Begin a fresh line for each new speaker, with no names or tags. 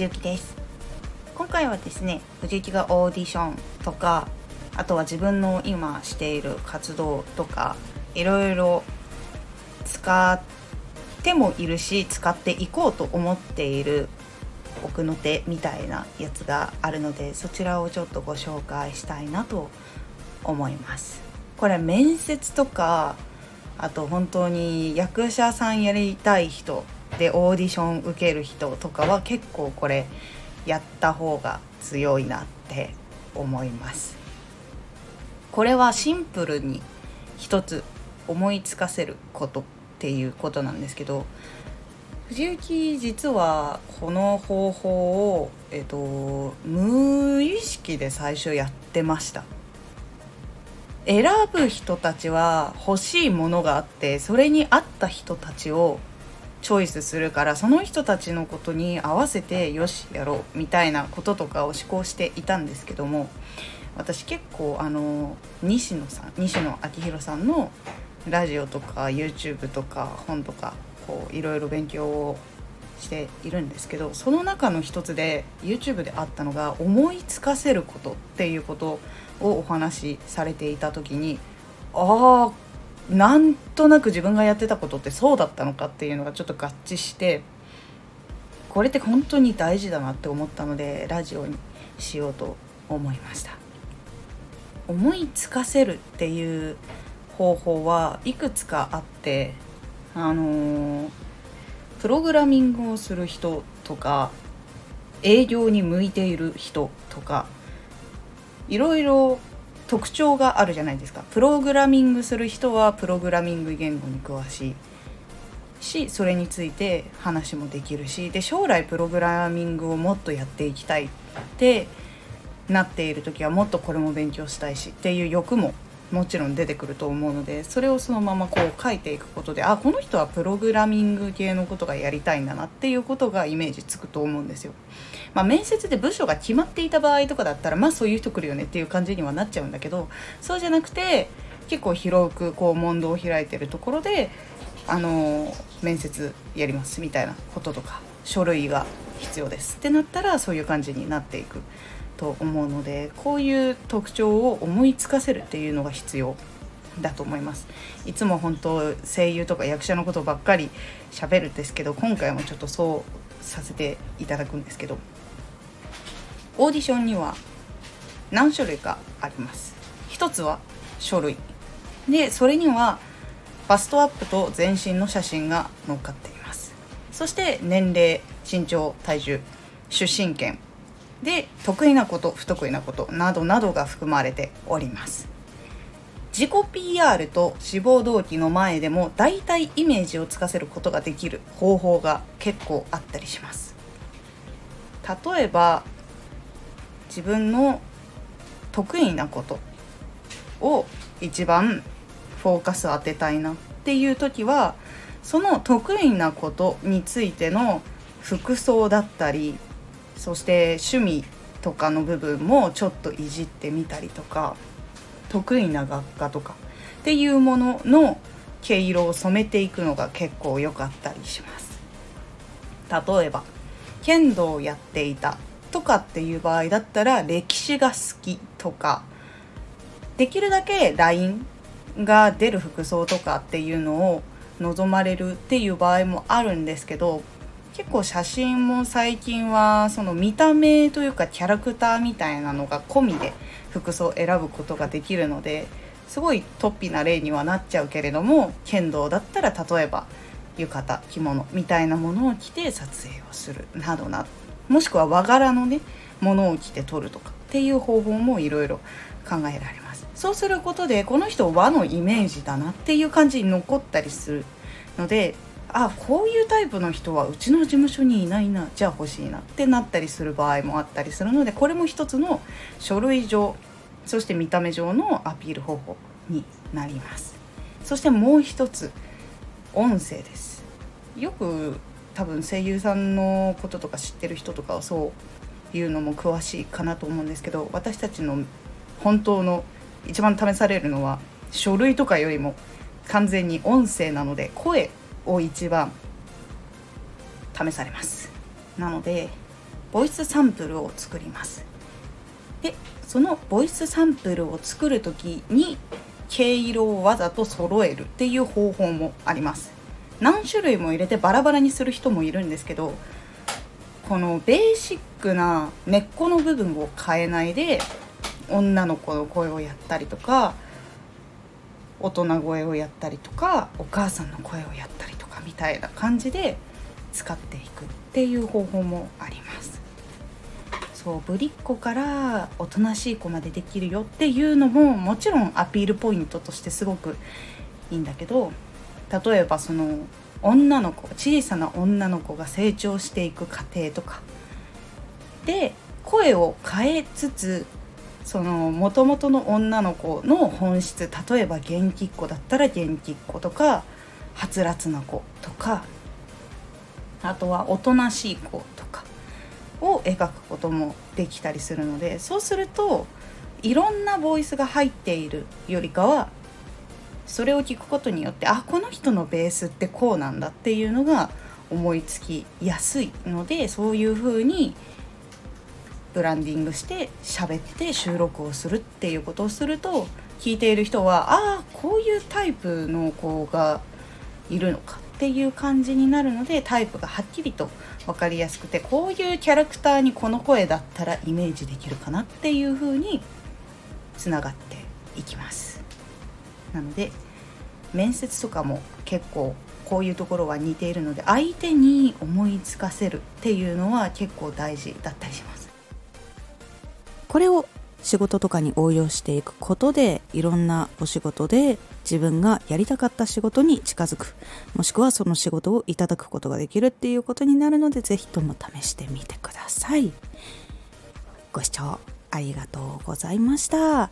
藤幸です。今回はですね藤幸がオーディションとかあとは自分の今している活動とかいろいろ使ってもいるし使っていこうと思っている奥の手みたいなやつがあるのでそちらをちょっとご紹介したいなと思います。これ面接とかあと本当に役者さんやりたい人でオーディション受ける人とかは結構これやった方が強いなって思います。これはシンプルに一つ思いつかせることっていうことなんですけど藤幸実はこの方法を、えっと、無意識で最初やってました。選ぶ人たちは欲しいものがあってそれに合った人たちをチョイスするからその人たちのことに合わせてよしやろうみたいなこととかを思考していたんですけども私結構あの西野さん西野昭弘さんのラジオとか YouTube とか本とかこういろいろ勉強をしているんですけどその中の一つで YouTube であったのが思いつかせることっていうことをお話しされていた時にああなんとなく自分がやってたことってそうだったのかっていうのがちょっと合致してこれって本当に大事だなって思ったのでラジオにしようと思いました。思いつかせるっていう方法はいくつかあってあの、プログラミングをする人とか営業に向いている人とかいろいろ特徴があるじゃないですか。プログラミングする人はプログラミング言語に詳しいしそれについて話もできるしで将来プログラミングをもっとやっていきたいってなっている時はもっとこれも勉強したいしっていう欲ももちろん出てくると思うのでそれをそのままこう書いていくことであこの人はプログラミング系のことがやりたいんだなっていうことがイメージつくと思うんですよ。まあ、面接で部署が決まっていた場合とかだったらまあそういう人来るよねっていう感じにはなっちゃうんだけどそうじゃなくて結構広くこう問答を開いてるところであの面接やりますみたいなこととか書類が必要ですってなったらそういう感じになっていくと思うのでこういう特徴を思いつかせるっていうのが必要だと思います。いつも本当声優とか役者のことばっかり喋るんですけど今回もちょっとそうさせていただくんですけどオーディションには何種類かあります。一つは書類。でそれにはバストアップと全身の写真が載っかっています。そして年齢身長体重出身県。で得意なこと不得意なことなどなどが含まれております。自己 PR と志望動機の前でも大体イメージをつかせることができる方法が結構あったりします。例えば自分の得意なことを一番フォーカス当てたいなっていう時はその得意なことについての服装だったりそして趣味とかの部分もちょっといじってみたりとか得意な学科とかっていうものの毛色を染めていくのが結構良かったりします。例えば剣道をやっていたとかっていう場合だったら歴史が好きとかできるだけ LINE が出る服装とかっていうのを望まれるっていう場合もあるんですけど結構写真も最近はその見た目というかキャラクターみたいなのが込みで服装を選ぶことができるのですごい突飛な例にはなっちゃうけれども剣道だったら例えば浴衣着物みたいなものを着て撮影をするなどなどもしくは和柄のねものを着て撮るとかっていう方法もいろいろ考えられます。そうすることでこの人和のイメージだなっていう感じに残ったりするのであこういうタイプの人はうちの事務所にいないなじゃあ欲しいなってなったりする場合もあったりするのでこれも一つの書類上そして見た目上のアピール方法になります。そしてもう一つ音声です。よく多分声優さんのこととか知ってる人とかはそういうのも詳しいかなと思うんですけど私たちの本当の一番試されるのは書類とかよりも完全に音声なので声を一番試されます。なのでボイスサンプルを作ります。でそのボイスサンプルを作る時に毛色をわざと揃えるっていう方法もあります。何種類も入れてバラバラにする人もいるんですけどこのベーシックな根っこの部分を変えないで女の子の声をやったりとか大人声をやったりとかお母さんの声をやったりかみたいな感じで使っていくっていう方法もあります。そうぶりっ子からおとなしい子までできるよっていうのももちろんアピールポイントとしてすごくいいんだけど例えばその女の子小さな女の子が成長していく過程とかで声を変えつつその元々の女の子の本質例えば元気っ子だったら元気っ子とかはつらつな子とかあとはおとなしい子とかを描くこともできたりするのでそうするといろんなボイスが入っているよりかはそれを聞くことによってあこの人のベースってこうなんだっていうのが思いつきやすいのでそういうふうにブランディングして喋って収録をするっていうことをすると聞いている人はああこういうタイプの子がいるのかっていう感じになるのでタイプがはっきりと分かりやすくてこういうキャラクターにこの声だったらイメージできるかなっていう風につながっていきます。なので面接とかも結構こういうところは似ているので相手に思いつかせるっていうのは結構大事だったりします。
これを仕事とかに応用していくことでいろんなお仕事で自分がやりたかった仕事に近づく。もしくはその仕事をいただくことができるっていうことになるので是非とも試してみてください。ご視聴ありがとうございました。